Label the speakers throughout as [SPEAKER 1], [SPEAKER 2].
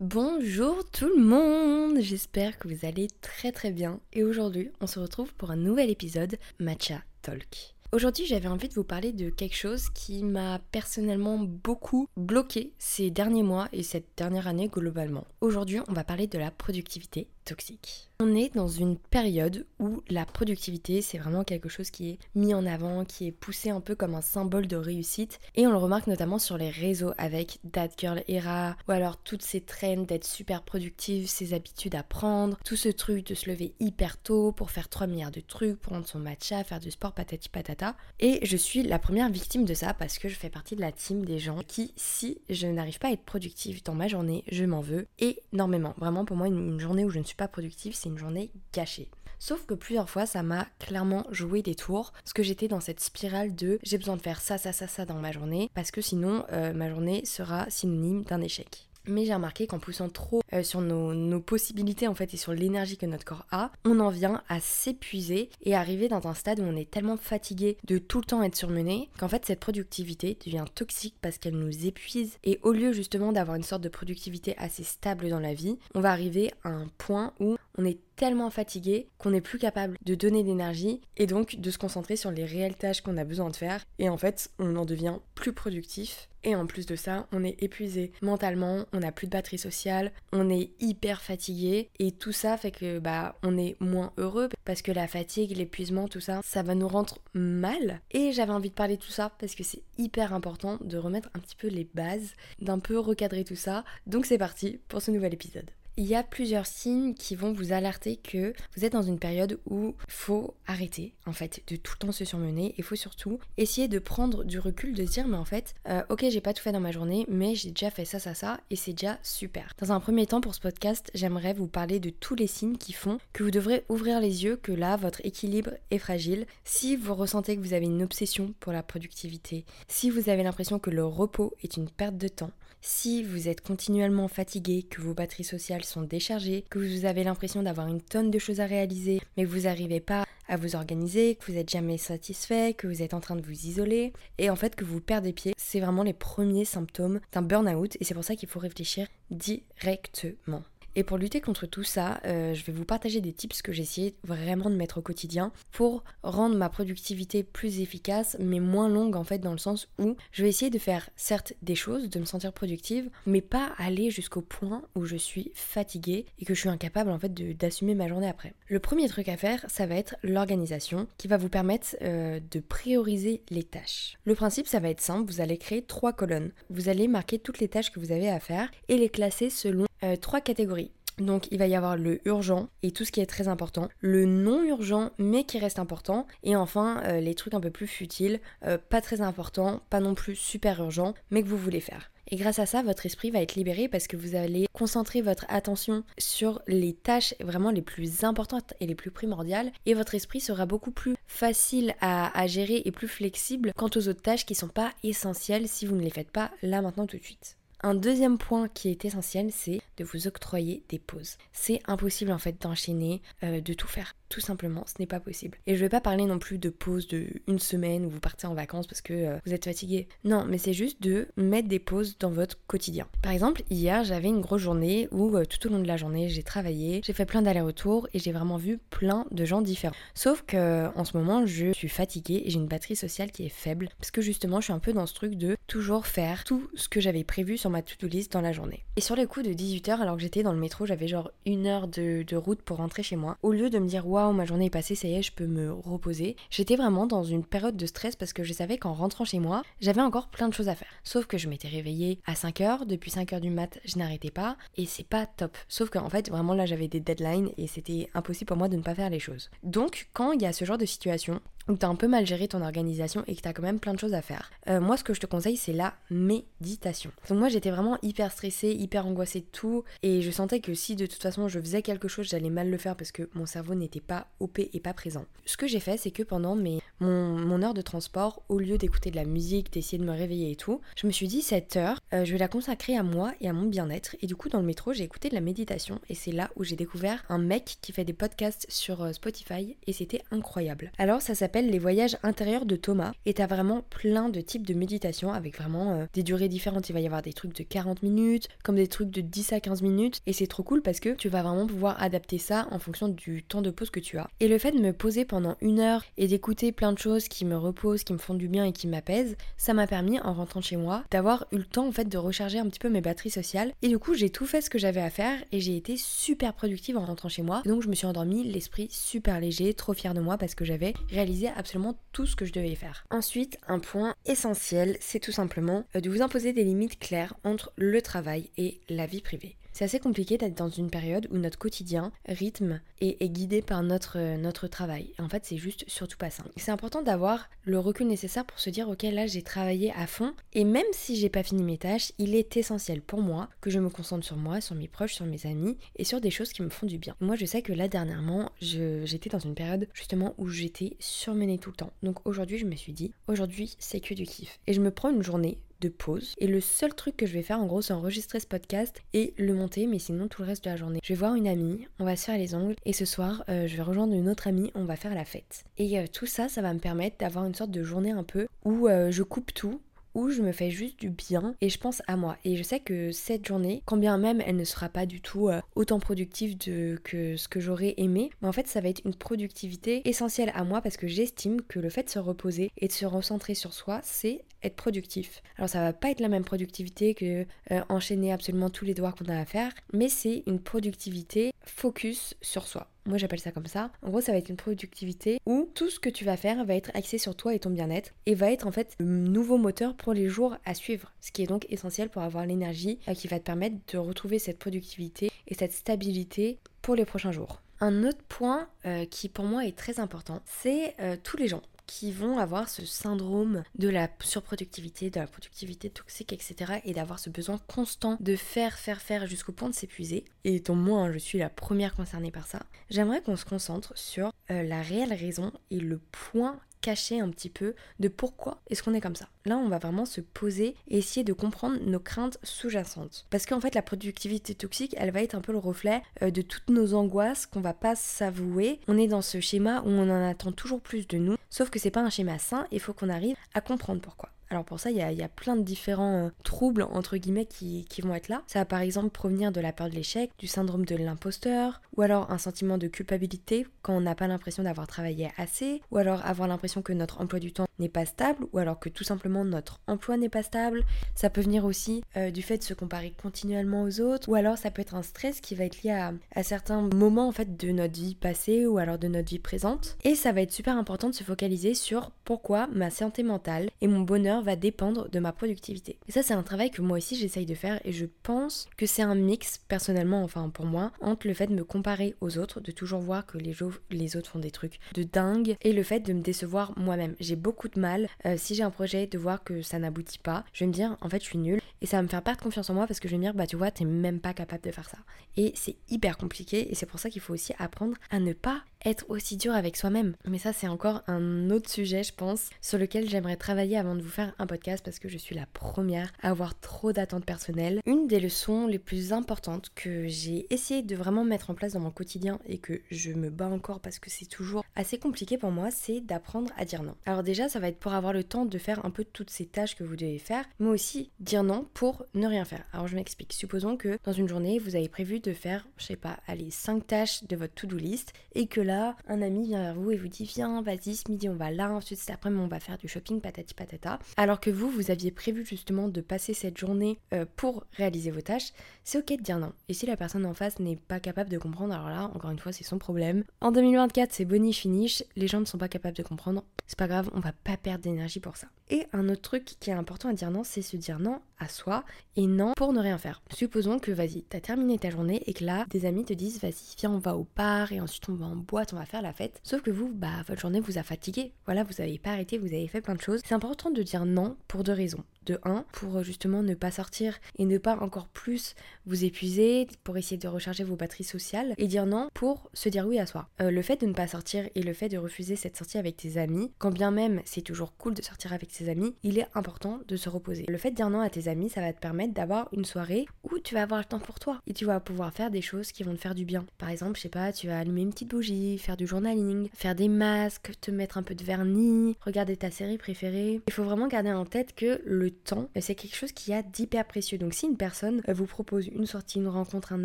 [SPEAKER 1] Bonjour tout le monde, j'espère que vous allez très très bien et aujourd'hui on se retrouve pour un nouvel épisode Matcha Talk. Aujourd'hui, j'avais envie de vous parler de quelque chose qui m'a personnellement beaucoup bloqué ces derniers mois et cette dernière année globalement. Aujourd'hui, on va parler de la productivité toxique. On est dans une période où la productivité, c'est vraiment quelque chose qui est mis en avant, qui est poussé un peu comme un symbole de réussite. Et on le remarque notamment sur les réseaux avec That Girl Era, ou alors toutes ces trends d'être super productive, ces habitudes à prendre, tout ce truc de se lever hyper tôt pour faire 3 milliards de trucs, prendre son matcha, faire du sport patati patata. Et je suis la première victime de ça parce que je fais partie de la team des gens qui, si je n'arrive pas à être productive dans ma journée, je m'en veux énormément. Vraiment, pour moi, une, journée où je ne suis pas productive, c'est une journée gâchée. Sauf que plusieurs fois, ça m'a clairement joué des tours, parce que j'étais dans cette spirale de j'ai besoin de faire ça, ça, ça, ça dans ma journée, parce que sinon, euh, ma journée sera synonyme d'un échec. Mais j'ai remarqué qu'en poussant trop euh, sur nos, possibilités en fait et sur l'énergie que notre corps a, on en vient à s'épuiser et arriver dans un stade où on est tellement fatigué de tout le temps être surmené qu'en fait cette productivité devient toxique parce qu'elle nous épuise. Et au lieu justement d'avoir une sorte de productivité assez stable dans la vie, on va arriver à un point où on est tellement fatigué qu'on n'est plus capable de donner d'énergie et donc de se concentrer sur les réelles tâches qu'on a besoin de faire et en fait on en devient plus productif et en plus de ça, on est épuisé mentalement, on n'a plus de batterie sociale, on est hyper fatigué et tout ça fait que bah on est moins heureux parce que la fatigue, l'épuisement, tout ça, ça va nous rendre mal. Et j'avais envie de parler de tout ça parce que c'est hyper important de remettre un petit peu les bases, d'un peu recadrer tout ça. Donc c'est parti pour ce nouvel épisode il y a plusieurs signes qui vont vous alerter que vous êtes dans une période où faut arrêter en fait de tout le temps se surmener. Il faut surtout essayer de prendre du recul, de se dire mais en fait, euh, ok j'ai pas tout fait dans ma journée, mais j'ai déjà fait ça, ça, ça et c'est déjà super. Dans un premier temps pour ce podcast, j'aimerais vous parler de tous les signes qui font que vous devrez ouvrir les yeux que là votre équilibre est fragile. Si vous ressentez que vous avez une obsession pour la productivité, si vous avez l'impression que le repos est une perte de temps, si vous êtes continuellement fatigué, que vos batteries sociales sont déchargées, que vous avez l'impression d'avoir une tonne de choses à réaliser, mais que vous n'arrivez pas à vous organiser, que vous n'êtes jamais satisfait, que vous êtes en train de vous isoler, et en fait que vous perdez pied, c'est vraiment les premiers symptômes d'un burn-out, et c'est pour ça qu'il faut réfléchir directement. Et pour lutter contre tout ça, euh, je vais vous partager des tips que j'ai essayé vraiment de mettre au quotidien pour rendre ma productivité plus efficace, mais moins longue en fait, dans le sens où je vais essayer de faire certes des choses, de me sentir productive, mais pas aller jusqu'au point où je suis fatiguée et que je suis incapable en fait d'assumer ma journée après. Le premier truc à faire, ça va être l'organisation qui va vous permettre euh, de prioriser les tâches. Le principe, ça va être simple, vous allez créer trois colonnes. Vous allez marquer toutes les tâches que vous avez à faire et les classer selon euh, trois catégories. Donc il va y avoir le urgent et tout ce qui est très important, le non urgent mais qui reste important, et enfin euh, les trucs un peu plus futiles, euh, pas très importants, pas non plus super urgents, mais que vous voulez faire. Et grâce à ça, votre esprit va être libéré parce que vous allez concentrer votre attention sur les tâches vraiment les plus importantes et les plus primordiales. Et votre esprit sera beaucoup plus facile à, à gérer et plus flexible quant aux autres tâches qui ne sont pas essentielles si vous ne les faites pas là maintenant tout de suite. Un deuxième point qui est essentiel, c'est de vous octroyer des pauses. C'est impossible en fait d'enchaîner, euh, de tout faire. Tout simplement, ce n'est pas possible. Et je vais pas parler non plus de pause de une semaine où vous partez en vacances parce que euh, vous êtes fatigué. Non, mais c'est juste de mettre des pauses dans votre quotidien. Par exemple, hier, j'avais une grosse journée où euh, tout au long de la journée, j'ai travaillé, j'ai fait plein d'allers-retours et j'ai vraiment vu plein de gens différents. Sauf que en ce moment, je suis fatiguée et j'ai une batterie sociale qui est faible parce que justement, je suis un peu dans ce truc de toujours faire tout ce que j'avais prévu sur ma to-do list dans la journée. Et sur les coups de 18h, alors que j'étais dans le métro, j'avais genre une heure de, de route pour rentrer chez moi. Au lieu de me dire waouh, ma journée est passée, ça y est, je peux me reposer. J'étais vraiment dans une période de stress parce que je savais qu'en rentrant chez moi, j'avais encore plein de choses à faire. Sauf que je m'étais réveillée à 5h, depuis 5h du mat, je n'arrêtais pas et c'est pas top. Sauf qu'en fait, vraiment là, j'avais des deadlines et c'était impossible pour moi de ne pas faire les choses. Donc, quand il y a ce genre de situation, où t'as un peu mal géré ton organisation et que t'as quand même plein de choses à faire. Euh, moi, ce que je te conseille, c'est la méditation. Donc moi, j'étais vraiment hyper stressée, hyper angoissée de tout, et je sentais que si de toute façon je faisais quelque chose, j'allais mal le faire parce que mon cerveau n'était pas OP et pas présent. Ce que j'ai fait, c'est que pendant mes, mon, heure de transport, au lieu d'écouter de la musique, d'essayer de me réveiller et tout, je me suis dit cette heure, euh, je vais la consacrer à moi et à mon bien-être. Et du coup, dans le métro, j'ai écouté de la méditation, et c'est là où j'ai découvert un mec qui fait des podcasts sur euh, Spotify, et c'était incroyable. Alors, ça s'appelle Les voyages intérieurs de Thomas. Et t'as vraiment plein de types de méditation avec vraiment euh, des durées différentes. Il va y avoir des trucs de 40 minutes, comme des trucs de 10 à 15 minutes. Et c'est trop cool parce que tu vas vraiment pouvoir adapter ça en fonction du temps de pause que tu as. Et le fait de me poser pendant une heure et d'écouter plein de choses qui me reposent, qui me font du bien et qui m'apaisent, ça m'a permis en rentrant chez moi d'avoir eu le temps en fait de recharger un petit peu mes batteries sociales. Et du coup, j'ai tout fait ce que j'avais à faire et j'ai été super productive en rentrant chez moi. donc je me suis endormie l'esprit super léger, trop fière de moi parce que j'avais réalisé absolument tout ce que je devais faire. Ensuite, un point essentiel, c'est tout simplement euh, de vous imposer des limites claires entre le travail et la vie privée. C'est assez compliqué d'être dans une période où notre quotidien, rythme, est, est guidé par notre, euh, notre travail. En fait, c'est juste surtout pas simple. C'est important d'avoir le recul nécessaire pour se dire, ok, là j'ai travaillé à fond, et même si j'ai pas fini mes tâches, il est essentiel pour moi que je me concentre sur moi, sur mes proches, sur mes amis, et sur des choses qui me font du bien. Moi, je sais que là, dernièrement, j'étais dans une période justement où j'étais surmenée tout le temps. Donc aujourd'hui, je me suis dit, aujourd'hui, c'est que du kiff. Et je me prends une journée de pause. Et le seul truc que je vais faire en gros c'est enregistrer ce podcast et le monter mais sinon tout le reste de la journée. Je vais voir une amie, on va se faire les ongles et ce soir euh, je vais rejoindre une autre amie, on va faire la fête. Et euh, tout ça ça va me permettre d'avoir une sorte de journée un peu où euh, je coupe tout où je me fais juste du bien et je pense à moi. Et je sais que cette journée, quand même elle ne sera pas du tout autant productive que ce que j'aurais aimé, mais en fait ça va être une productivité essentielle à moi parce que j'estime que le fait de se reposer et de se recentrer sur soi, c'est être productif. Alors ça va pas être la même productivité que euh, enchaîner absolument tous les devoirs qu'on a à faire, mais c'est une productivité focus sur soi. Moi j'appelle ça comme ça. En gros ça va être une productivité où tout ce que tu vas faire va être axé sur toi et ton bien-être et va être en fait le nouveau moteur pour les jours à suivre. Ce qui est donc essentiel pour avoir l'énergie euh, qui va te permettre de retrouver cette productivité et cette stabilité pour les prochains jours. Un autre point euh, qui pour moi est très important, c'est tous les gens qui vont avoir ce syndrome de la surproductivité, de la productivité toxique, etc. et d'avoir ce besoin constant de faire, faire, faire jusqu'au point de s'épuiser. Et étant moi, hein, je suis la première concernée par ça, j'aimerais qu'on se concentre sur euh, la réelle raison et le point cacher un petit peu de pourquoi est-ce qu'on est comme ça. Là, on va vraiment se poser et essayer de comprendre nos craintes sous-jacentes. Parce qu'en fait, la productivité toxique, elle va être un peu le reflet euh, de toutes nos angoisses qu'on va pas s'avouer. On est dans ce schéma où on en attend toujours plus de nous, sauf que c'est pas un schéma sain, il faut qu'on arrive à comprendre pourquoi. Alors pour ça, il y a, plein de différents euh, troubles, entre guillemets, qui, vont être là. Ça va par exemple provenir de la peur de l'échec, du syndrome de l'imposteur, ou alors un sentiment de culpabilité quand on n'a pas l'impression d'avoir travaillé assez, ou alors avoir l'impression que notre emploi du temps n'est pas stable, ou alors que tout simplement notre emploi n'est pas stable. Ça peut venir aussi euh, du fait de se comparer continuellement aux autres, ou alors ça peut être un stress qui va être lié à, à certains moments en fait de notre vie passée ou alors de notre vie présente. Et ça va être super important de se focaliser sur pourquoi ma santé mentale et mon bonheur va dépendre de ma productivité. Et ça, c'est un travail que moi aussi j'essaye de faire et je pense que c'est un mix, personnellement, enfin pour moi, entre le fait de me comparer aux autres, de toujours voir que les, autres font des trucs de dingue et le fait de me décevoir moi-même. J'ai beaucoup de mal, euh, si j'ai un projet, de voir que ça n'aboutit pas. Je vais me dire, en fait, je suis nulle et ça va me faire perdre confiance en moi parce que je vais me dire, bah tu vois, t'es même pas capable de faire ça. Et c'est hyper compliqué et c'est pour ça qu'il faut aussi apprendre à ne pas être aussi dur avec soi-même. Mais ça, c'est encore un autre sujet, je pense, sur lequel j'aimerais travailler avant de vous faire un podcast parce que je suis la première à avoir trop d'attentes personnelles. Une des leçons les plus importantes que j'ai essayé de vraiment mettre en place dans mon quotidien et que je me bats encore parce que c'est toujours assez compliqué pour moi, c'est d'apprendre à dire non. Alors déjà, ça va être pour avoir le temps de faire un peu toutes ces tâches que vous devez faire, mais aussi dire non pour ne rien faire. Alors je m'explique. Supposons que dans une journée, vous avez prévu de faire, je sais pas, allez, 5 tâches de votre to-do list et que là, un ami vient vers vous et vous dit viens, vas-y, ce midi on va là, ensuite cet après-midi on va faire du shopping, patati patata. Alors que vous, vous aviez prévu justement de passer cette journée euh, pour réaliser vos tâches, c'est ok de dire non. Et si la personne en face n'est pas capable de comprendre, alors là, encore une fois, c'est son problème. En 2024, c'est boni finish, les gens ne sont pas capables de comprendre, c'est pas grave, on va pas perdre d'énergie pour ça. Et un autre truc qui est important à dire non, c'est se dire non à soi et non pour ne rien faire. Supposons que vas-y, t'as terminé ta journée et que là, des amis te disent vas-y, viens, on va au bar et ensuite on va en boîte, on va faire la fête. Sauf que vous, bah, votre journée vous a fatigué. Voilà, vous avez pas arrêté, vous avez fait plein de choses. C'est important de dire non pour deux raisons de 1 pour justement ne pas sortir et ne pas encore plus vous épuiser, pour essayer de recharger vos batteries sociales et dire non pour se dire oui à soi. Euh, le fait de ne pas sortir et le fait de refuser cette sortie avec tes amis, quand bien même c'est toujours cool de sortir avec ses amis, il est important de se reposer. Le fait de dire non à tes amis, ça va te permettre d'avoir une soirée où tu vas avoir le temps pour toi et tu vas pouvoir faire des choses qui vont te faire du bien. Par exemple, je sais pas, tu vas allumer une petite bougie, faire du journaling, faire des masques, te mettre un peu de vernis, regarder ta série préférée. Il faut vraiment garder en tête que le temps, c'est quelque chose qui a d'hyper précieux. Donc si une personne vous propose une sortie, une rencontre, un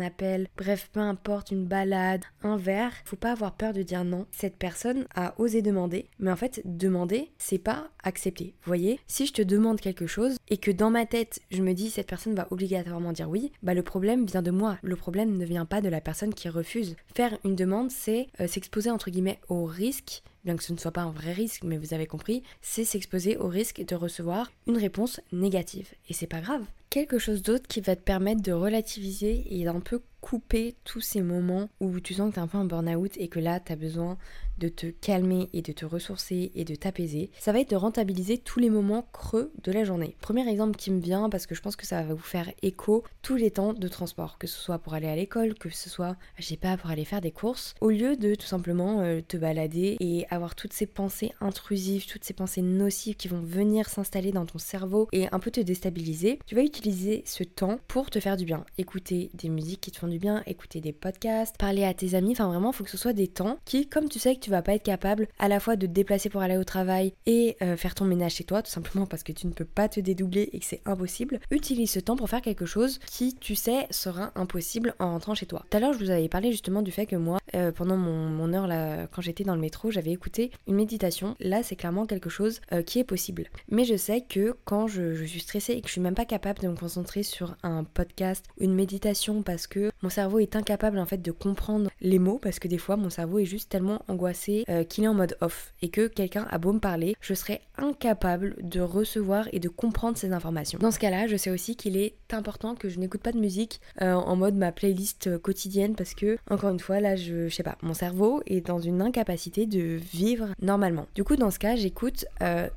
[SPEAKER 1] appel, bref, peu importe, une balade, un verre, faut pas avoir peur de dire non. Cette personne a osé demander, mais en fait, demander, c'est pas accepter. Vous voyez, si je te demande quelque chose et que dans ma tête, je me dis cette personne va obligatoirement dire oui, bah le problème vient de moi. Le problème ne vient pas de la personne qui refuse. Faire une demande, c'est euh, s'exposer entre guillemets au risque bien que ce ne soit pas un vrai risque, mais vous avez compris, c'est s'exposer au risque de recevoir une réponse négative. Et c'est pas grave. Quelque chose d'autre qui va te permettre de relativiser et d'un peu couper tous ces moments où tu sens que tu es un peu en burn-out et que là tu as besoin de te calmer et de te ressourcer et de t'apaiser, ça va être de rentabiliser tous les moments creux de la journée. Premier exemple qui me vient parce que je pense que ça va vous faire écho, tous les temps de transport, que ce soit pour aller à l'école, que ce soit, je sais pas, pour aller faire des courses, au lieu de tout simplement euh, te balader et avoir toutes ces pensées intrusives, toutes ces pensées nocives qui vont venir s'installer dans ton cerveau et un peu te déstabiliser, tu vas utiliser ce temps pour te faire du bien. Écouter des musiques qui te font du bien, écouter des podcasts, parler à tes amis, enfin vraiment, il faut que ce soit des temps qui, comme tu sais que tu pas être capable à la fois de te déplacer pour aller au travail et euh, faire ton ménage chez toi, tout simplement parce que tu ne peux pas te dédoubler et que c'est impossible, utilise ce temps pour faire quelque chose qui, tu sais, sera impossible en rentrant chez toi. Tout à l'heure, je vous avais parlé justement du fait que moi, euh, pendant mon, heure là, quand j'étais dans le métro, j'avais écouté une méditation. Là, c'est clairement quelque chose euh, qui est possible. Mais je sais que quand je, suis stressée et que je suis même pas capable de me concentrer sur un podcast une méditation parce que mon cerveau est incapable en fait de comprendre les mots parce que des fois mon cerveau est juste tellement angoissé euh, qu'il est en mode off et que quelqu'un a beau me parler, je serais incapable de recevoir et de comprendre ces informations. Dans ce cas-là, je sais aussi qu'il est important que je n'écoute pas de musique euh, en mode ma playlist euh, quotidienne parce que, encore une fois, là, je, sais pas, mon cerveau est dans une incapacité de vivre normalement. Du coup, dans ce cas, j'écoute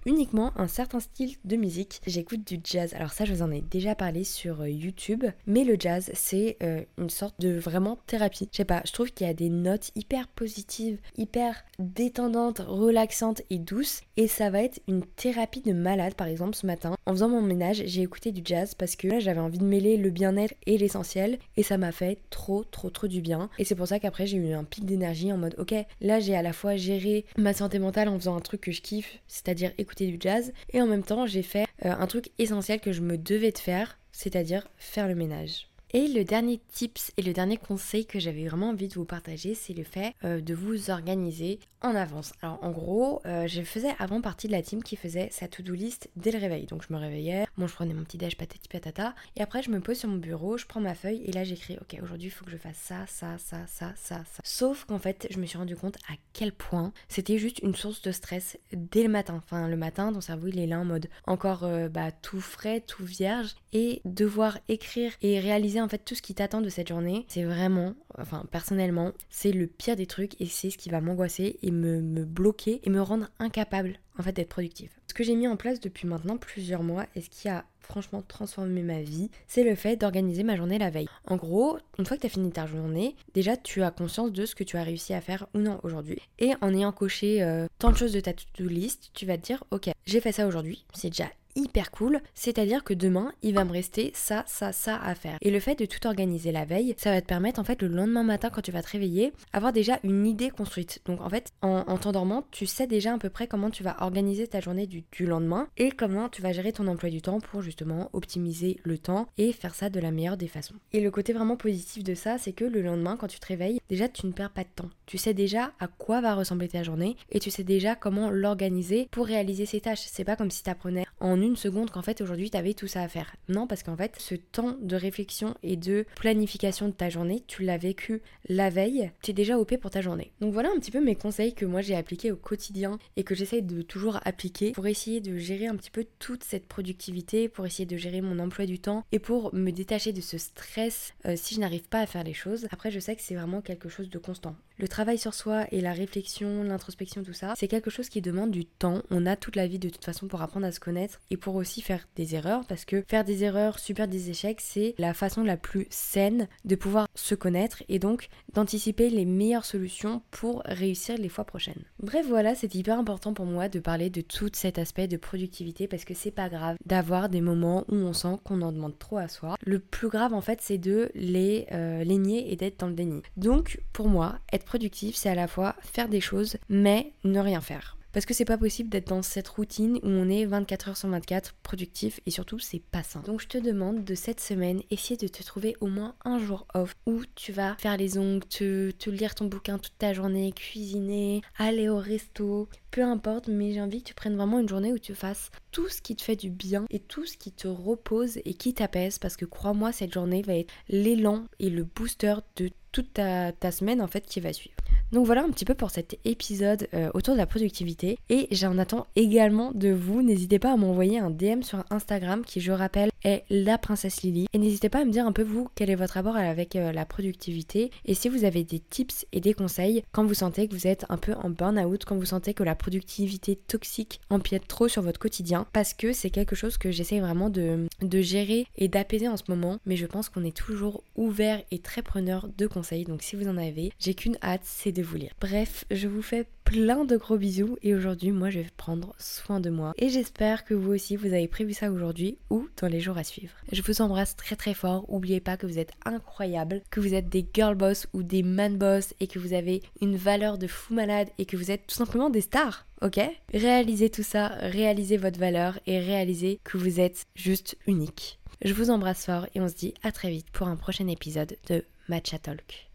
[SPEAKER 1] uniquement un certain style de musique. J'écoute du jazz. Alors ça, je vous en ai déjà parlé sur YouTube, mais le jazz, c'est une sorte de vraiment thérapie. Je sais pas, je trouve qu'il y a des notes hyper positives, hyper détendante, relaxante et douce. Et ça va être une thérapie de malade, par exemple, ce matin. En faisant mon ménage, j'ai écouté du jazz parce que là, j'avais envie de mêler le bien-être et l'essentiel. Et ça m'a fait trop, trop, trop du bien. Et c'est pour ça qu'après, j'ai eu un pic d'énergie en mode, ok, là, j'ai à la fois géré ma santé mentale en faisant un truc que je kiffe, c'est-à-dire écouter du jazz. Et en même temps, j'ai fait euh, un truc essentiel que je me devais de faire, c'est-à-dire faire le ménage. Et le dernier tips et le dernier conseil que j'avais vraiment envie de vous partager, c'est le fait euh, de vous organiser en avance. Alors en gros, euh, je faisais avant partie de la team qui faisait sa to-do list dès le réveil. Donc je me réveillais, bon je prenais mon petit déj patati patata, et après je me pose sur mon bureau, je prends ma feuille et là j'écris ok aujourd'hui il faut que je fasse ça, ça, ça, ça, ça, ça. Sauf qu'en fait je me suis rendu compte à quel point c'était juste une source de stress dès le matin. Enfin le matin ton cerveau il est là en mode encore euh, bah, tout frais, tout vierge, et devoir écrire et réaliser en fait tout ce qui t'attend de cette journée, c'est vraiment, enfin personnellement, c'est le pire des trucs et c'est ce qui va m'angoisser et me, bloquer et me rendre incapable en fait d'être productive. Ce que j'ai mis en place depuis maintenant plusieurs mois et ce qui a franchement transformé ma vie, c'est le fait d'organiser ma journée la veille. En gros, une fois que tu as fini ta journée, déjà tu as conscience de ce que tu as réussi à faire ou non aujourd'hui. Et en ayant coché euh, tant de choses de ta to-do list, tu vas te dire, ok, j'ai fait ça aujourd'hui, c'est déjà hyper cool, c'est-à-dire que demain, il va me rester ça, ça, ça à faire. Et le fait de tout organiser la veille, ça va te permettre en fait le lendemain matin quand tu vas te réveiller, avoir déjà une idée construite. Donc en fait, en, t'endormant, tu sais déjà à peu près comment tu vas organiser ta journée du, lendemain et comment tu vas gérer ton emploi du temps pour justement optimiser le temps et faire ça de la meilleure des façons. Et le côté vraiment positif de ça, c'est que le lendemain, quand tu te réveilles, déjà tu ne perds pas de temps. Tu sais déjà à quoi va ressembler ta journée et tu sais déjà comment l'organiser pour réaliser ces tâches. C'est pas comme si tu apprenais en une seconde qu'en fait aujourd'hui tu avais tout ça à faire. Non, parce qu'en fait, ce temps de réflexion et de planification de ta journée, tu l'as vécu la veille, tu es déjà OP pour ta journée. Donc voilà un petit peu mes conseils que moi j'ai appliqués au quotidien et que j'essaye de toujours appliquer pour essayer de gérer un petit peu toute cette productivité, pour essayer de gérer mon emploi du temps et pour me détacher de ce stress euh, si je n'arrive pas à faire les choses. Après, je sais que c'est vraiment quelque chose de constant. Le travail sur soi et la réflexion, l'introspection, tout ça, c'est quelque chose qui demande du temps. On a toute la vie de toute façon pour apprendre à se connaître et et pour aussi faire des erreurs parce que faire des erreurs, subir des échecs, c'est la façon la plus saine de pouvoir se connaître et donc d'anticiper les meilleures solutions pour réussir les fois prochaines. Bref, voilà, c'est hyper important pour moi de parler de tout cet aspect de productivité parce que c'est pas grave d'avoir des moments où on sent qu'on en demande trop à soi. Le plus grave en fait, c'est de les, euh, et d'être dans le déni. Donc, pour moi, être productif, c'est à la fois faire des choses mais ne rien faire. Parce que c'est pas possible d'être dans cette routine où on est 24 heures sur 24 productif et surtout c'est pas sain. Donc je te demande de cette semaine, essayer de te trouver au moins un jour off où tu vas faire les ongles, te, lire ton bouquin toute ta journée, cuisiner, aller au resto, peu importe, mais j'ai envie que tu prennes vraiment une journée où tu fasses tout ce qui te fait du bien et tout ce qui te repose et qui t'apaise parce que crois-moi, cette journée va être l'élan et le booster de toute ta, ta semaine en fait qui va suivre. Donc voilà un petit peu pour cet épisode euh, autour de la productivité et j'en attends également de vous. N'hésitez pas à m'envoyer un DM sur Instagram qui je rappelle la princesse Lily. Et n'hésitez pas à me dire un peu vous quel est votre rapport avec euh, la productivité. Et si vous avez des tips et des conseils quand vous sentez que vous êtes un peu en burn-out, quand vous sentez que la productivité toxique empiète trop sur votre quotidien. Parce que c'est quelque chose que j'essaie vraiment de, de gérer et d'apaiser en ce moment. Mais je pense qu'on est toujours ouvert et très preneur de conseils. Donc si vous en avez j'ai qu'une hâte c'est de vous lire. Bref, je vous fais plein de gros bisous et aujourd'hui moi je vais prendre soin de moi et j'espère que vous aussi vous avez prévu ça aujourd'hui ou dans les jours à suivre. Je vous embrasse très très fort, n'oubliez pas que vous êtes incroyable, que vous êtes des girl boss ou des man boss et que vous avez une valeur de fou malade et que vous êtes tout simplement des stars. Ok? Réalisez tout ça, réalisez votre valeur et réalisez que vous êtes juste unique. Je vous embrasse fort et on se dit à très vite pour un prochain épisode de Matcha Talk.